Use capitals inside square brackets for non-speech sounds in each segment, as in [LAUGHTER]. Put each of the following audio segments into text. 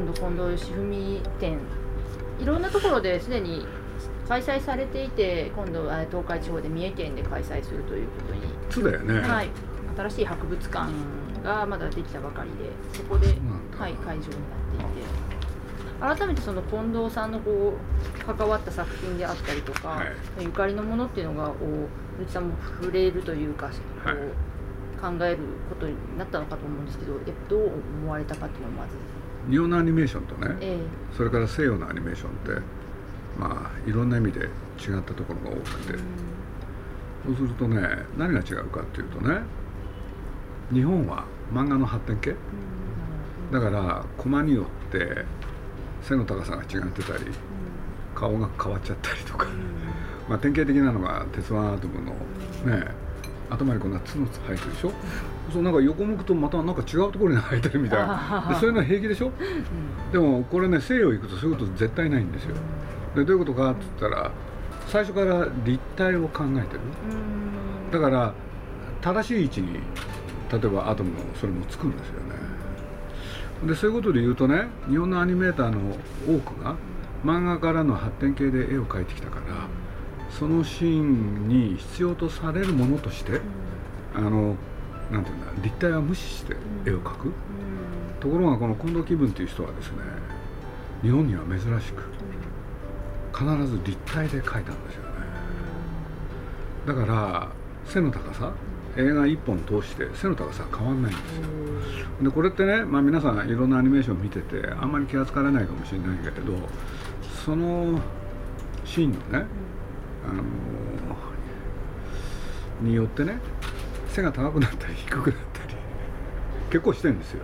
今度近藤義文展いろんなところですでに開催されていて今度は東海地方で三重県で開催するということにそうだよね、はい、新しい博物館がまだできたばかりでそこで、はい、会場になっていて。改めてその近藤さんのこう関わった作品であったりとか、はい、ゆかりのものっていうのが鈴木さんも触れるというか、はい、考えることになったのかと思うんですけどどう思われたかっていうのはまず。日本のアニメーションとね、えー、それから西洋のアニメーションってまあいろんな意味で違ったところが多くて、そうするとね何が違うかっていうとね日本は漫画の発展系、だからコマによって背の高さが違ってたり、顔が変わっちゃったりとか、まあ典型的なのが鉄腕アトムのね頭にこんな角生えてるでしょ？そうなんか横向くとまたなんか違うところに生えてるみたいな。[LAUGHS] でそういうのは平気でしょ、でもこれね西洋行くとそういうこと絶対ないんですよ。でどういうことかって言ったら最初から立体を考えてる。だから正しい位置に例えばアトムのそれもつくんですよね。でそういうことで言うとね日本のアニメーターの多くが漫画からの発展系で絵を描いてきたからそのシーンに必要とされるものとしてあのなんていうんだ立体は無視して絵を描く。ところがこの近藤気分という人はですね日本には珍しく必ず立体で描いたんですよね。だから背の高さ映画1本通して背の高さは変わんないんですよ。でこれってね、まあ、皆さんいろんなアニメーション見ててあんまり気が付かれないかもしれないけれどそのシーンのね、あのー、によってね背が高くなったり低くなったり結構してるんですよ。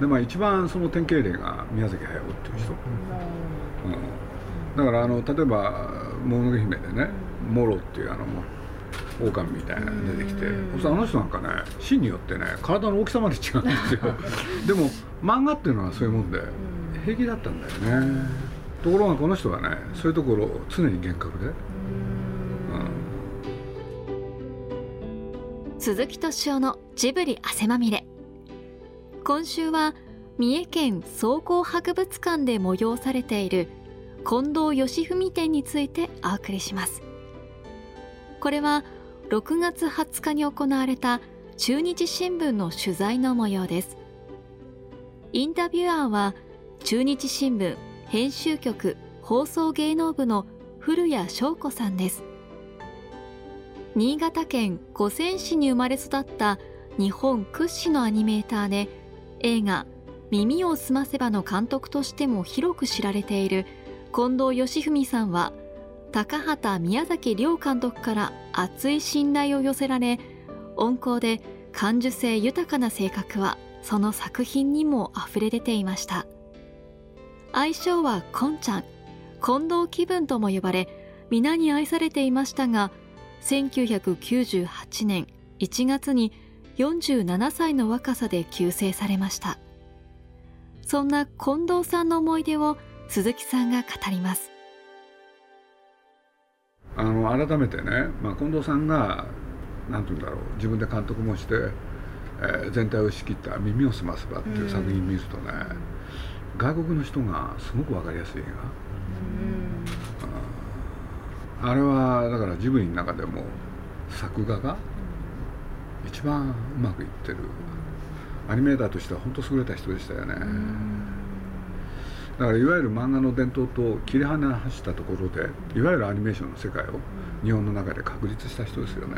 でまあ一番その典型例が宮崎駿っていう人、うん、だからあの例えば「もののけ姫」でねモロっていうあの狼みたいなの出てきてあの人なんかね芯によってね体の大きさまで違うんですよ。でも漫画っていうのはそういうもんで平気だったんだよね。ところがこの人はねそういうところを常に厳格で、うん、鈴木敏夫のジブリ汗まみれ。今週は三重県総合博物館で催されている近藤義文展についてお送りします。これは6月20日に行われた中日新聞の取材の模様です。インタビュアーは中日新聞編集局放送芸能部の古谷翔子さんです。新潟県五泉市に生まれ育った日本屈指のアニメーターで映画「耳をすませば」の監督としても広く知られている近藤義文さんは高畑宮崎両監督から熱い信頼を寄せられ温厚で感受性豊かな性格はその作品にも溢れ出ていました。愛称はこんちゃん。近藤気分とも呼ばれ皆に愛されていましたが1998年1月に47歳の若さで急逝されました。そんな近藤さんの思い出を鈴木さんが語ります。あの改めてね、まあ、近藤さんが何て言うんだろう自分で監督もして、えー、全体を仕切った「耳をすませば」っていう作品見るとね、うん、外国の人がすごく分かりやすい映画、あれはだからジブリの中でも作画が一番うまくいってる。アニメーターとしては本当優れた人でしたよね。うん。だからいわゆる漫画の伝統と切り離したところでいわゆるアニメーションの世界を日本の中で確立した人ですよね。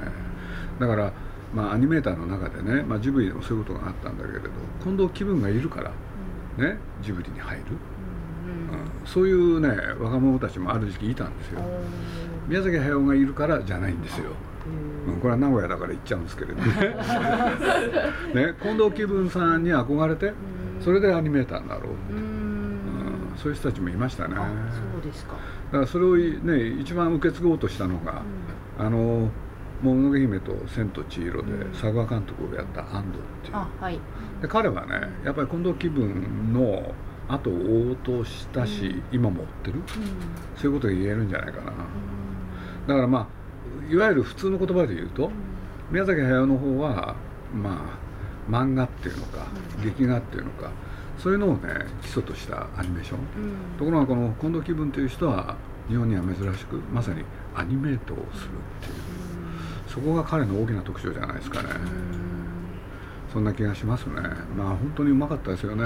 だからまあアニメーターの中でね、まあ、ジブリでもそういうことがあったんだけれど今度気分がいるからねジブリに入る、うん、そういうね若者たちもある時期いたんですよ宮崎駿がいるからじゃないんですよ。うん、これは名古屋だから行っちゃうんですけれどね。[LAUGHS] ね近藤気分さんに憧れてそれでアニメーターになろう。って。そういう人たちもいましたね。そうですか。だからそれをね一番受け継ごうとしたのが、うん、あの「もののけ姫」と「千と千尋」で佐賀監督をやった安藤っていう、はい、で彼はねやっぱり近藤気分の後を追おうとしたし、うん、今も追ってる、うん、そういうことが言えるんじゃないかな、だからまあいわゆる普通の言葉で言うと、宮崎駿の方はまあ漫画っていうのか、劇画っていうのかそういうのをね基礎としたアニメーション、ところがこの近藤気分という人は日本には珍しくまさにアニメートをするっていう、そこが彼の大きな特徴じゃないですかね、そんな気がしますね。まあ本当にうまかったですよね、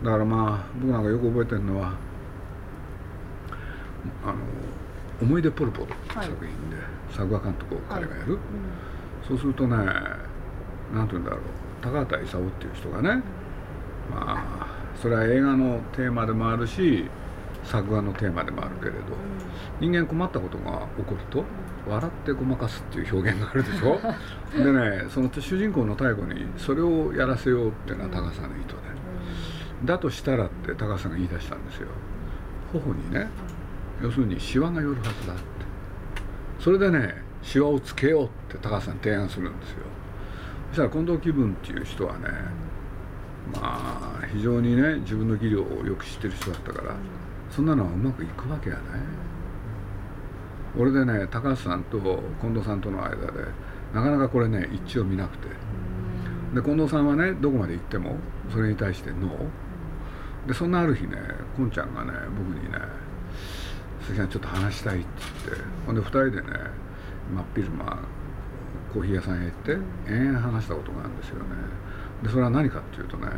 うん。だからまあ僕なんかよく覚えてるのはあの「思い出ポルポル」って作品で、はい、作画監督を彼がやる、そうするとね何て言うんだろう。高畑勲っていう人がね、まあそれは映画のテーマでもあるし作画のテーマでもあるけれど、人間困ったことが起こると笑ってごまかすっていう表現があるでしょ？[LAUGHS] でねその主人公の太鼓にそれをやらせようっていうのは高さの意図で、だとしたらって高さが言い出したんですよ。頬にね要するにシワが寄るはずだって。それでねシワをつけようって高橋さん提案するんですよ。そしたら近藤気分っていう人はねまあ非常にね自分の技量をよく知ってる人だったからそんなのはうまくいくわけやね俺でね高橋さんと近藤さんとの間でなかなかこれね一致を見なくて。で近藤さんはねどこまで行ってもそれに対してノー。でそんなある日ねこんちゃんがね僕にね「鈴木さんちょっと話したい」って言って。ほんで2人でね真っ昼間コーヒー屋さんへ行って延々話したことがあるんですよね。でそれは何かっていうとね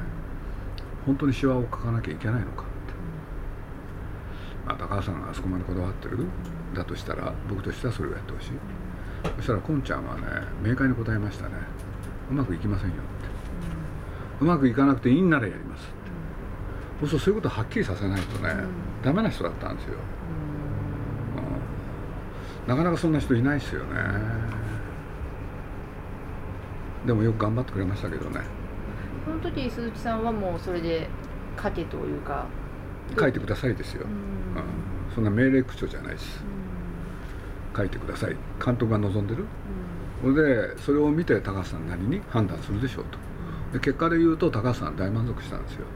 本当にシワを描かなきゃいけないのかって、まあ、高橋さんがあそこまでこだわってる？だとしたら僕としてはそれをやってほしい。そしたらこんちゃんはね明快に答えましたね。うまくいきませんよって。うまくいかなくていいんならやりますって。そうそうそういうことをはっきりさせないとね、うん、ダメな人だったんですよ、うん、なかなかそんな人いないですよね。でもよく頑張ってくれましたけどね。その時鈴木さんはもうそれで書けというか。書いてくださいですよ、うん、そんな命令口調じゃないです、書いてください。監督が望んでる、それでそれを見て高橋さんなりに判断するでしょうと。で結果で言うと高橋さん大満足したんですよ、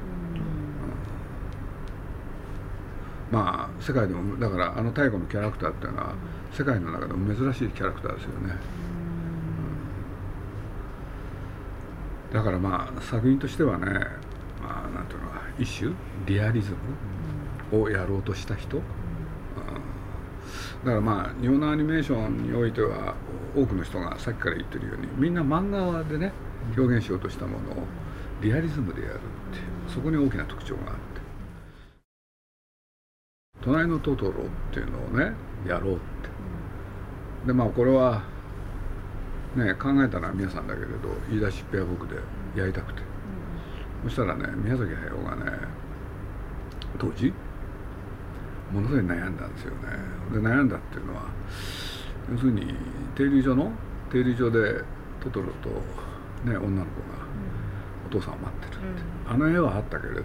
うん、まあ世界でもだからあの太古のキャラクターっていうのは世界の中でも珍しいキャラクターですよね、うん、だからまあ作品としてはねまあなんていうのか一種リアリズムをやろうとした人、だからまあ日本のアニメーションにおいては多くの人がさっきから言ってるようにみんな漫画でね表現しようとしたものをリアリズムでやるってそこに大きな特徴があって「隣のトトロ」っていうのをねやろうって。でまあこれはね考えたのは皆さんだけれど言い出しっぺは僕でやりたくて。そしたらね宮崎駿がね当時ものすごい悩んだんですよね。で悩んだっていうのは要するに停留所の停留所でトトロと、ね、女の子がお父さんを待ってるって、うん、あの絵はあったけれど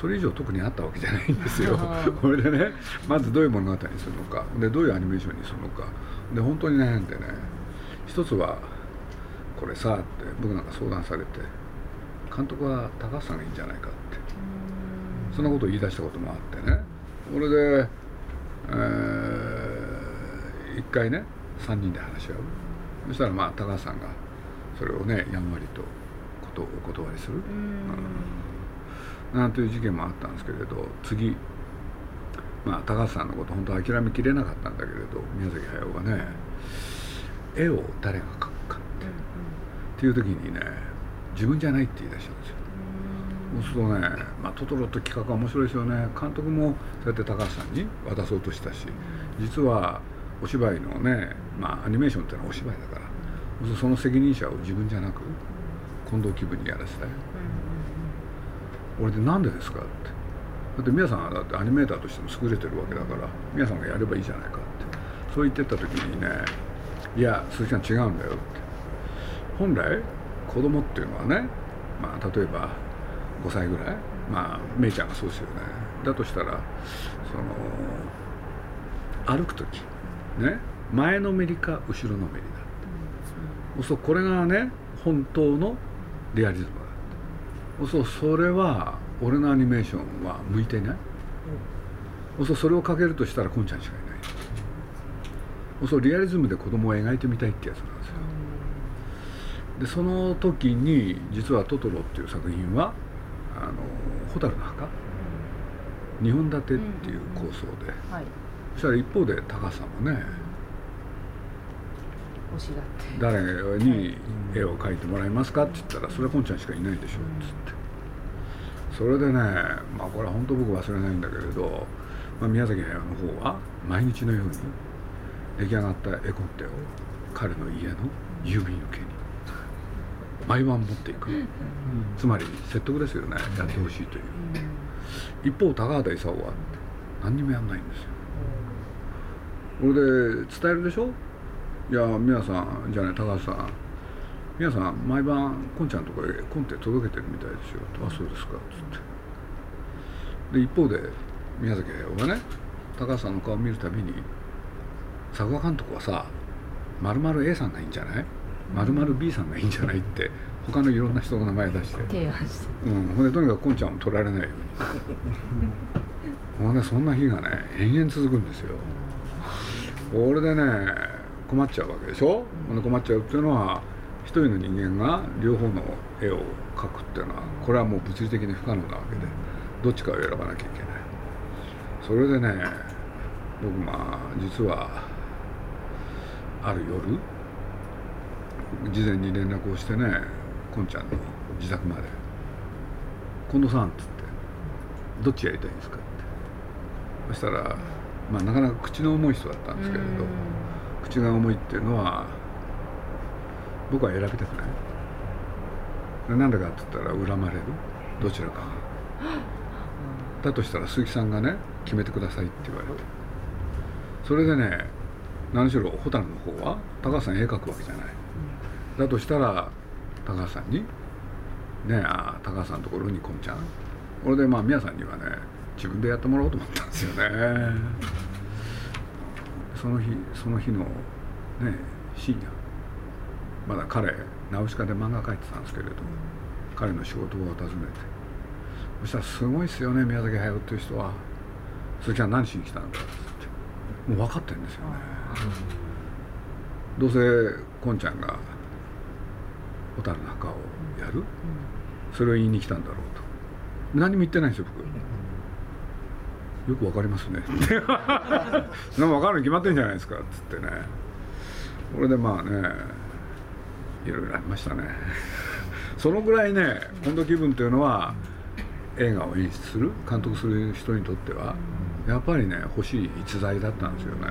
それ以上特にあったわけじゃないんですよ。[LAUGHS] これでねまずどういう物語にするのかでどういうアニメーションにするのかで本当に悩んでね一つはこれさって僕なんか相談されて監督は高橋さんがいいんじゃないかってそんなことを言い出したこともあってね。それで、えー、一回ね3人で話し合う。そしたらまあ高橋さんがそれをねやんわりとことお断りする、うん、なんていう事件もあったんですけれど次まあ高橋さんのこと本当諦めきれなかったんだけれど宮崎駿がね絵を誰が描くかって、いう時にね自分じゃないって言い出したんですよ。そうするとね、まあ、トトロって企画は面白いですよね。監督もそうやって高橋さんに渡そうとしたし実はお芝居のね、まあ、アニメーションってのはお芝居だからその責任者を自分じゃなく近藤気分にやらせたい、俺でなんでですかってだって皆さんはだってアニメーターとしても優れてるわけだから皆さんがやればいいじゃないかって。そう言ってった時にねいや鈴木さん違うんだよって。本来子供っていうのはねまあ例えば5歳ぐらいまあめいちゃんがそうですよね。だとしたらその歩く時ね前のめりか後ろのめりだって、そう。これがね本当のリアリズムだって。そうそれは俺のアニメーションは向いてない、うん、そうそれをかけるとしたらこんちゃんしかいない。そうリアリズムで子供を描いてみたいってやつなんですよ。でその時に実は「トトロ」っていう作品は「あの蛍の墓」2本立てっていう構想で、はい、そしたら一方で高さんもね誰に絵を描いてもらえますかって言ったら「それはこんちゃんしかいないでしょ」っつってそれでねまあこれは本当僕忘れないんだけれど、まあ、宮崎駿の方は毎日のように出来上がった絵コンテを彼の家の郵便受けに毎晩持っていく、うん、つまり説得ですよねやってほしいという、うん、一方高畑勲は何にもやんないんですよ。これで伝えるでしょ？いや皆さんじゃない高橋さん皆さん毎晩こんちゃんとこへコンテ届けてるみたいですよ。あそうですか」っつって。で一方で宮崎駿がね高橋さんの顔を見るたびに「作画監督はさまる A さんがいいんじゃない？まる B さんがいいんじゃない?」って他のいろんな人の名前出して。提案して。うん。ほんでとにかくこんちゃんを取られない。ようにほんでそんな日がね延々続くんですよ。これでね困っちゃうわけでしょ、うん、困っちゃうっていうのは一人の人間が両方の絵を描くっていうのはこれはもう物理的に不可能なわけでどっちかを選ばなきゃいけない。それでね僕まあ実はある夜事前に連絡をしてねこんちゃんの自宅まで「近藤さん」っつって「どっちやりたいんですか?」って。そしたらまあなかなか口の重い人だったんですけれど口が重いっていうのは僕は選びたくない。なんでかって言ったら恨まれる。どちらかだとしたら鈴木さんがね決めてくださいって言われて。それでね何しろ蛍の方は高橋さん絵描くわけじゃない。だとしたら高橋さんにねあ高橋さんのところにこんちゃんこれでまあ皆さんにはね自分でやってもらおうと思ったんですよね。その日その日のね深夜。まだ彼ナウシカで漫画描いてたんですけれど彼の仕事場を訪ねて。そしたら「すごいっすよね宮崎駿っていう人は。それじゃあ何しに来たんだ」って。もう分かってるんですよね。どうせこんちゃんが蛍の墓をやる、それを言いに来たんだろうと。何も言ってないんですよ僕。よくわかりますね。[LAUGHS] なんか分かるに決まってんじゃないですかっつってね。これでまあねいろいろありましたね。そのぐらいね今度気分というのは映画を演出する監督する人にとってはやっぱりね欲しい逸材だったんですよね。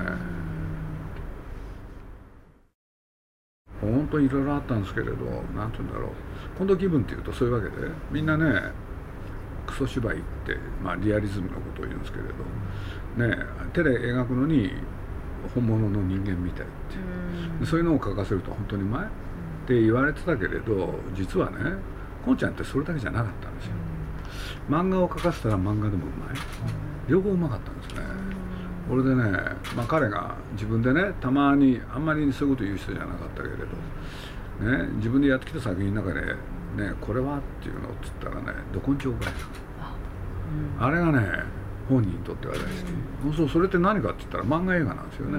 本当にいろいろあったんですけれど何て言うんだろう。今度気分っていうとそういうわけでみんなねクソ芝居って、まあ、リアリズムのことを言うんですけれどね手で描くのに本物の人間みたいって。そういうのを書かせると本当にうまいって言われてたけれど実はねこんちゃんってそれだけじゃなかったんですよ。漫画を描かせたら漫画でもうまい。両方うまかったんですね。これでね、まあ、彼が自分でねたまにあんまりそういうこと言う人じゃなかったけれど、ね、自分でやってきた作品の中で、ね、これはっていうのをつったらねどこんちょうかいあれがね本人にとっては大好き、そうそれって何かって言ったら漫画映画なんですよね、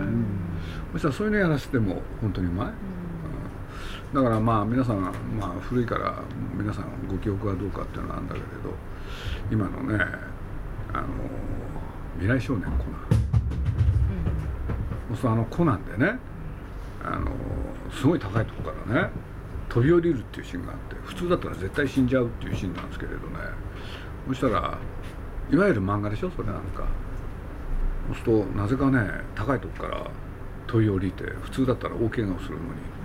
そしたらそういうのやらせても本当にうまい、だからまあ皆さん、まあ、古いから皆さんご記憶はどうかっていうのはあるんだけれど今のねあの未来少年コナン、うん、そうあのコナンでねあのすごい高いとこからね飛び降りるっていうシーンがあって普通だったら絶対死んじゃうっていうシーンなんですけれどね。そしたらいわゆる漫画でしょそれなんか。そうするとなぜかね高いとこから飛び降りて普通だったら大怪我をするのに。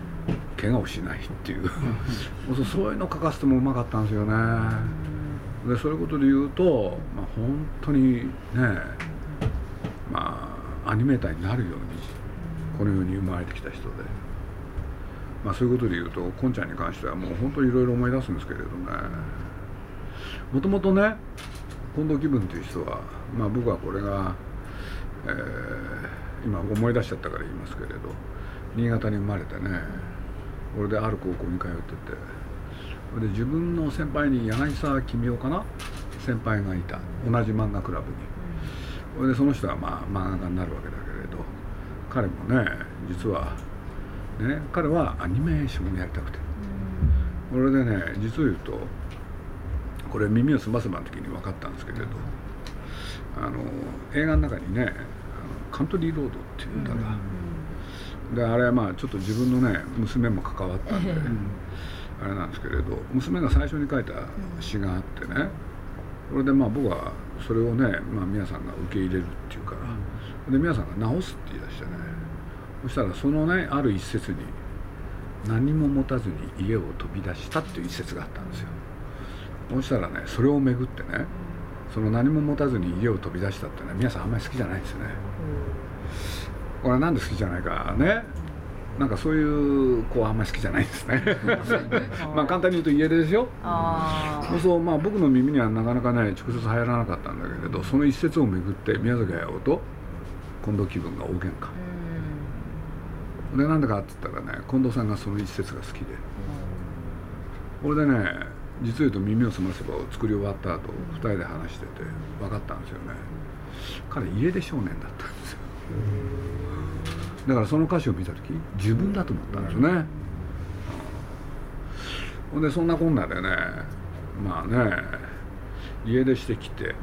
怪我をしないっていう。そういうの書かせてもうまかったんですよね。でそういうことで言うと、まあ、本当にねまあアニメーターになるようにこの世に生まれてきた人で、まあ、そういうことで言うとこんちゃんに関してはもう本当にいろいろ思い出すんですけれどね。もともとね近藤気分という人は、まあ、僕はこれが、えー、今思い出しちゃったから言いますけれど新潟に生まれてねこれである高校に通ってて。それで自分の先輩に柳沢君夫かな？先輩がいた。同じ漫画クラブに。それでその人はまあ漫画家になるわけだけれど彼もね実はね彼はアニメーションをやりたくて。これでね実を言うとこれ耳を澄ませばの時に分かったんですけれどあの映画の中にね「カントリーロード」っていう歌が、であれはまあちょっと自分のね娘も関わったんで、あれなんですけれど娘が最初に書いた詩があってねこれでまあ僕はそれをね、まあ、皆さんが受け入れるっていうからで皆さんが直すって言い出してねそしたらそのねある一節に何も持たずに家を飛び出したっていう一節があったんですよ。そしたらねそれをめぐってねその何も持たずに家を飛び出したってね皆さんあんまり好きじゃないんですよね、これなんで好きじゃないかね。なんかそういう子はあんまり好きじゃないですね。まあ簡単に言うと家出でしょそうそうまあ僕の耳にはなかなかね直接入らなかったんだけれどその一節をめぐって宮崎駿と近藤気分が大喧嘩。でなんでかって言ったらね近藤さんがその一節が好きで。これでね実を言うと耳を澄ませばを作り終わった後2人で話してて分かったんですよね。彼家出少年だったんですよだからその歌詞を見た時自分だと思ったんですよね。ほんでそんなこんなでねまあね家出してきて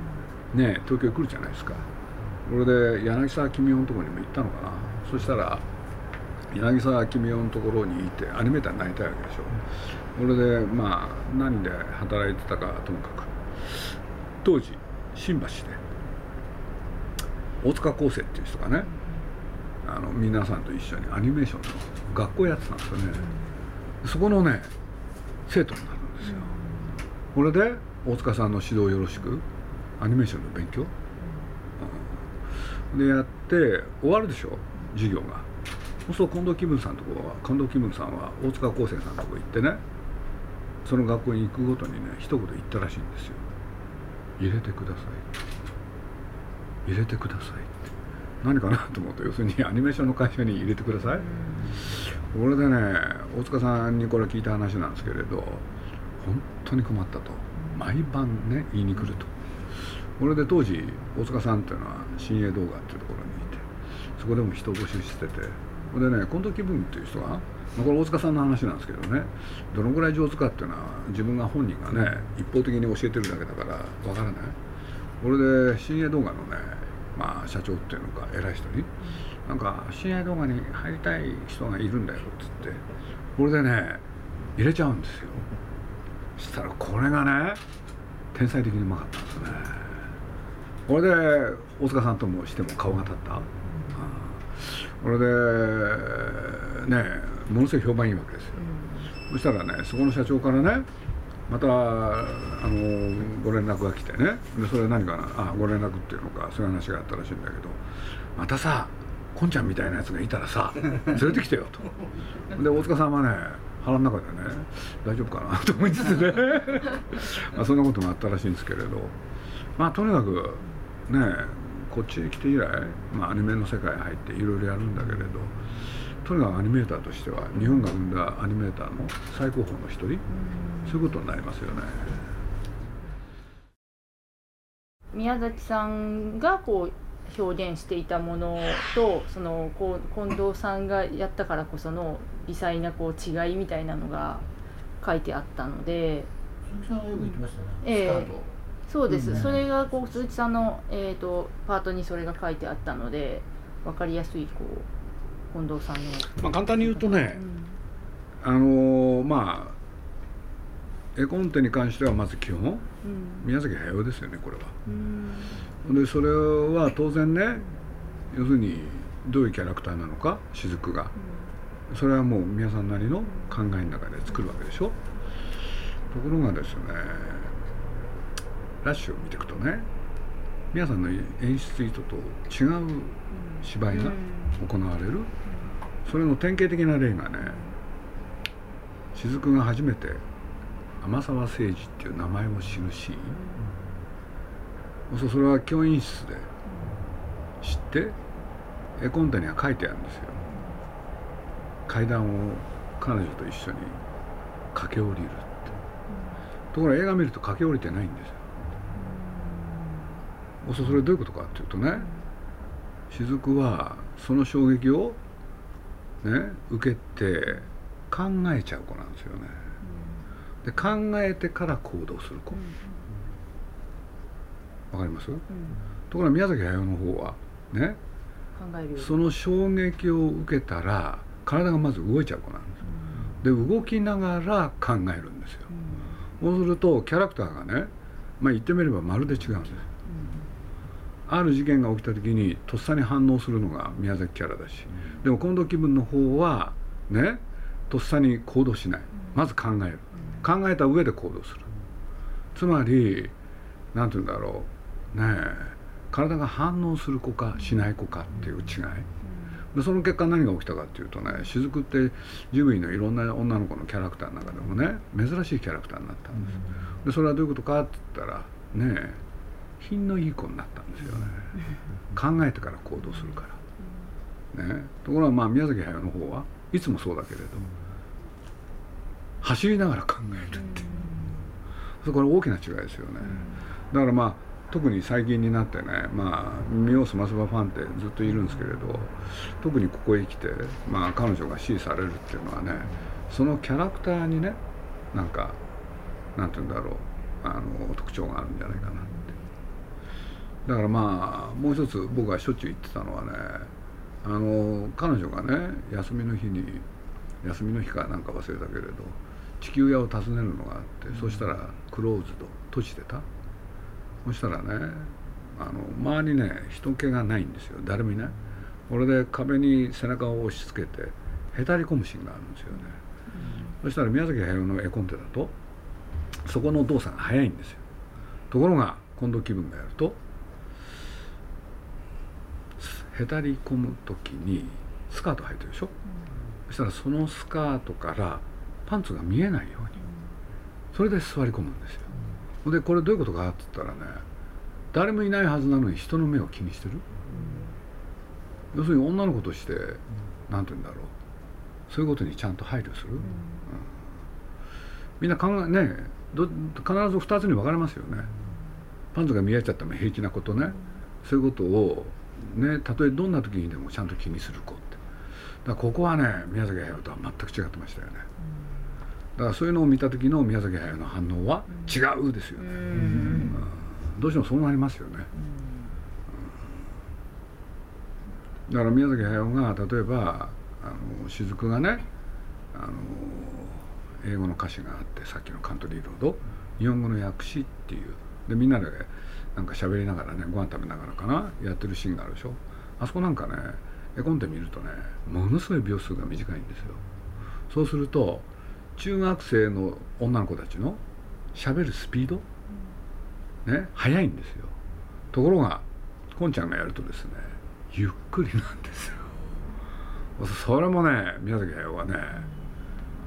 ね東京来るじゃないですか。これで柳沢君夫のところにも行ったのかな。そしたら柳沢君夫のところにいてアニメーターになりたいわけでしょ。これでまあ何で働いてたかともかく当時新橋で大塚康生っていう人がねあの皆さんと一緒にアニメーションの学校やってたんですよね。そこのね生徒になるんですよ。これで大塚さんの指導よろしくアニメーションの勉強、うん、でやって終わるでしょ授業が。そうすると近藤気分さんとこは近藤気分さんは大塚康生さんとこ行ってねその学校に行くごとにね一言言ったらしいんですよ。入れてください。入れてください。何かなと思うと要するにアニメーションの会社に入れてください。これでね大塚さんにこれ聞いた話なんですけれど本当に困ったと。毎晩ね言いに来ると。これで当時大塚さんっていうのは新鋭動画っていうところにいてそこでも人を募集しててでね近藤気分っていう人がこれ大塚さんの話なんですけどねどのぐらい上手かっていうのは自分が本人がね一方的に教えてるだけだからわからない。これで新鋭動画のねまあ社長っていうのか偉い人になんか新鋭動画に入りたい人がいるんだよっつって。これでね入れちゃうんですよ。そしたらこれがね天才的にうまかったんですね。これで大塚さんともしても顔が立った。これでねものすごい評判いいわけですよ、うん、そしたらねそこの社長からねまたあのご連絡が来てね。でそれ何かな？あご連絡っていうのか。そういう話があったらしいんだけど。またさこんちゃんみたいなやつがいたらさ [LAUGHS] 連れてきてよと。で大塚さんはね腹の中でね大丈夫かな？[LAUGHS] と思いつつね。まあそんなこともあったらしいんですけれど。まあとにかくねこっちへ来て以来、まあ、アニメの世界に入っていろいろやるんだけれどとにかくアニメーターとしては日本が生んだアニメーターの最高峰の一人そういうことになりますよね。宮崎さんがこう表現していたものとそのこう近藤さんがやったからこその微細なこう違いみたいなのが書いてあったので。鈴木さんがよく言ってましたね。ええそうです、うん、それがこう鈴木さんの、えーと、パートにそれが書いてあったので分かりやすいこう近藤さんの、まあ、簡単に言うとね、うん、あのー、まあ絵コンテに関してはまず基本、うん、宮崎駿ですよねこれは。でそれは当然ね要するにどういうキャラクターなのか雫が、それはもう皆さんなりの考えの中で作るわけでしょ。ところがですねラッシュを見ていくとね皆さんの演出意図と違う芝居が行われるそれの典型的な例がね雫が初めて天沢誠二っていう名前を知るシーン。それは教員室で知って絵コンテには書いてあるんですよ。階段を彼女と一緒に駆け下りるって。ところが映画見ると駆け下りてないんですよ。それどういうことかっていうとね雫はその衝撃をね受けて考えちゃう子なんですよね。で考えてから行動する子。わ、かります、ところが宮崎駿の方はねその衝撃を受けたら体がまず動いちゃう子なんです、で動きながら考えるんですよ、そうするとキャラクターがねまあ言ってみればまるで違うんです、ある事件が起きた時にとっさに反応するのが宮崎キャラだし、でも近藤気分の方はねとっさに行動しない。まず考える。考えた上で行動する。つまり何て言うんだろう。ねえ体が反応する子かしない子かっていう違い。でその結果何が起きたかっていうとね雫ってジブリのいろんな女の子のキャラクターの中でもね珍しいキャラクターになった。ん。ですでそれはどういうことかって言ったらねえ品のいい子になったんですよね。考えてから行動するから。ね。ところがまあ宮崎駿の方はいつもそうだけれど走りながら考えるってそこれ大きな違いですよね。だからまあ特に最近になってねまあ耳をすませばファンってずっといるんですけれど特にここへ来て、まあ、彼女が支持されるっていうのはねそのキャラクターにねなんかなんて言うんだろうあの特徴があるんじゃないかなだからまあもう一つ僕がしょっちゅう言ってたのはねあの彼女がね休みの日に休みの日かなんか忘れたけれど地球屋を訪ねるのがあって、そしたらクローズド閉じてた。そしたらねあの周りね人気がないんですよ。誰もいない。これで壁に背中を押し付けてへたり込むシーンがあるんですよね、うん、そしたら宮崎駿の絵コンテだとそこの動作が早いんですよ。ところが近藤気分がやるとへたり込む時にスカート履いてるでしょ、うん、そしたらそのスカートからパンツが見えないようにそれで座り込むんですよ。でこれどういうことかって言ったらね誰もいないはずなのに人の目を気にしてる、要するに女の子として何て言うんだろう。そういうことにちゃんと配慮する、うん、みんな考えねど必ず2つに分かれますよね。パンツが見えちゃっても平気なことね。そういうことをねたとえどんな時にでもちゃんと気にする子って。だからここはね宮崎駿とは全く違ってましたよね、だからそういうのを見た時の宮崎駿の反応は違うですよね、うん、どうしてもそうなりますよね、うん、だから宮崎駿が例えばあの雫がねあの英語の歌詞があってさっきのカントリーロード。日本語の訳詞っていう。でみんなでなんか喋りながらねご飯食べながらかなやってるシーンがあるでしょ。あそこなんかね絵コンテ見るとねものすごい秒数が短いんですよ。そうすると中学生の女の子たちのしゃべるスピード、ね速いんですよ。ところがこんちゃんがやるとですねゆっくりなんですよ。それもね宮崎駿はね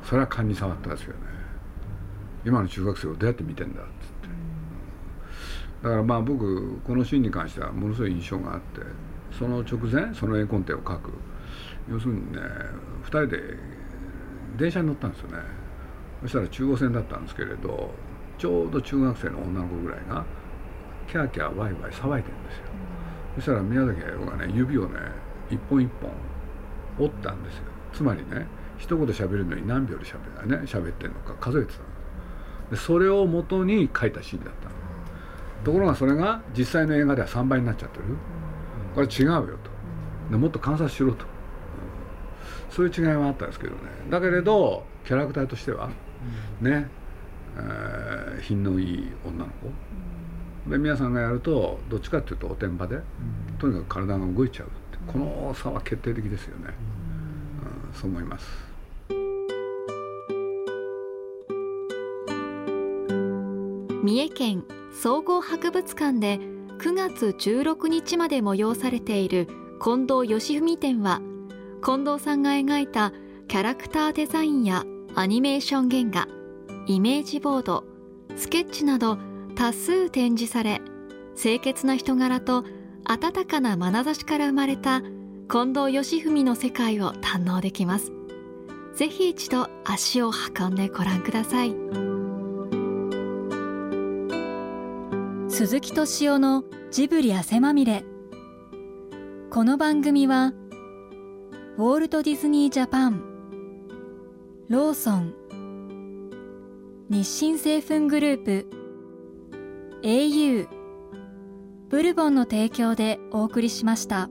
それは勘に触ったんですよね。今の中学生をどうやって見てんだっつって、だからまあ僕このシーンに関してはものすごい印象があってその直前その絵コンテを描く。要するにね2人で電車に乗ったんですよね。そしたら中央線だったんですけれどちょうど中学生の女の子ぐらいがキャーキャーワイワイ騒いでるんですよ、そしたら宮崎駿がね指をね一本一本折ったんですよ。つまりね一言喋るのに何秒で喋るね喋ってんのか数えてたでそれをもとに書いたシーンだったの。ところがそれが実際の映画では3倍になっちゃってる。これ違うよと。でもっと観察しろと。そういう違いはあったんですけどね。だけれどキャラクターとしてはね、えー、品のいい女の子。で皆さんがやるとどっちかっていうとおてんばでとにかく体が動いちゃうこの差は決定的ですよね、うん、そう思います三重県総合博物館で9月16日まで催されている近藤義文展は近藤さんが描いたキャラクターデザインやアニメーション原画イメージボードスケッチなど多数展示され清潔な人柄と温かな眼差しから生まれた近藤義文の世界を堪能できます。ぜひ一度足を運んでご覧ください。鈴木敏夫のジブリ汗まみれこの番組は「ウォルト・ディズニー・ジャパンローソン日清製粉グループ au ブルボンの提供でお送りしました。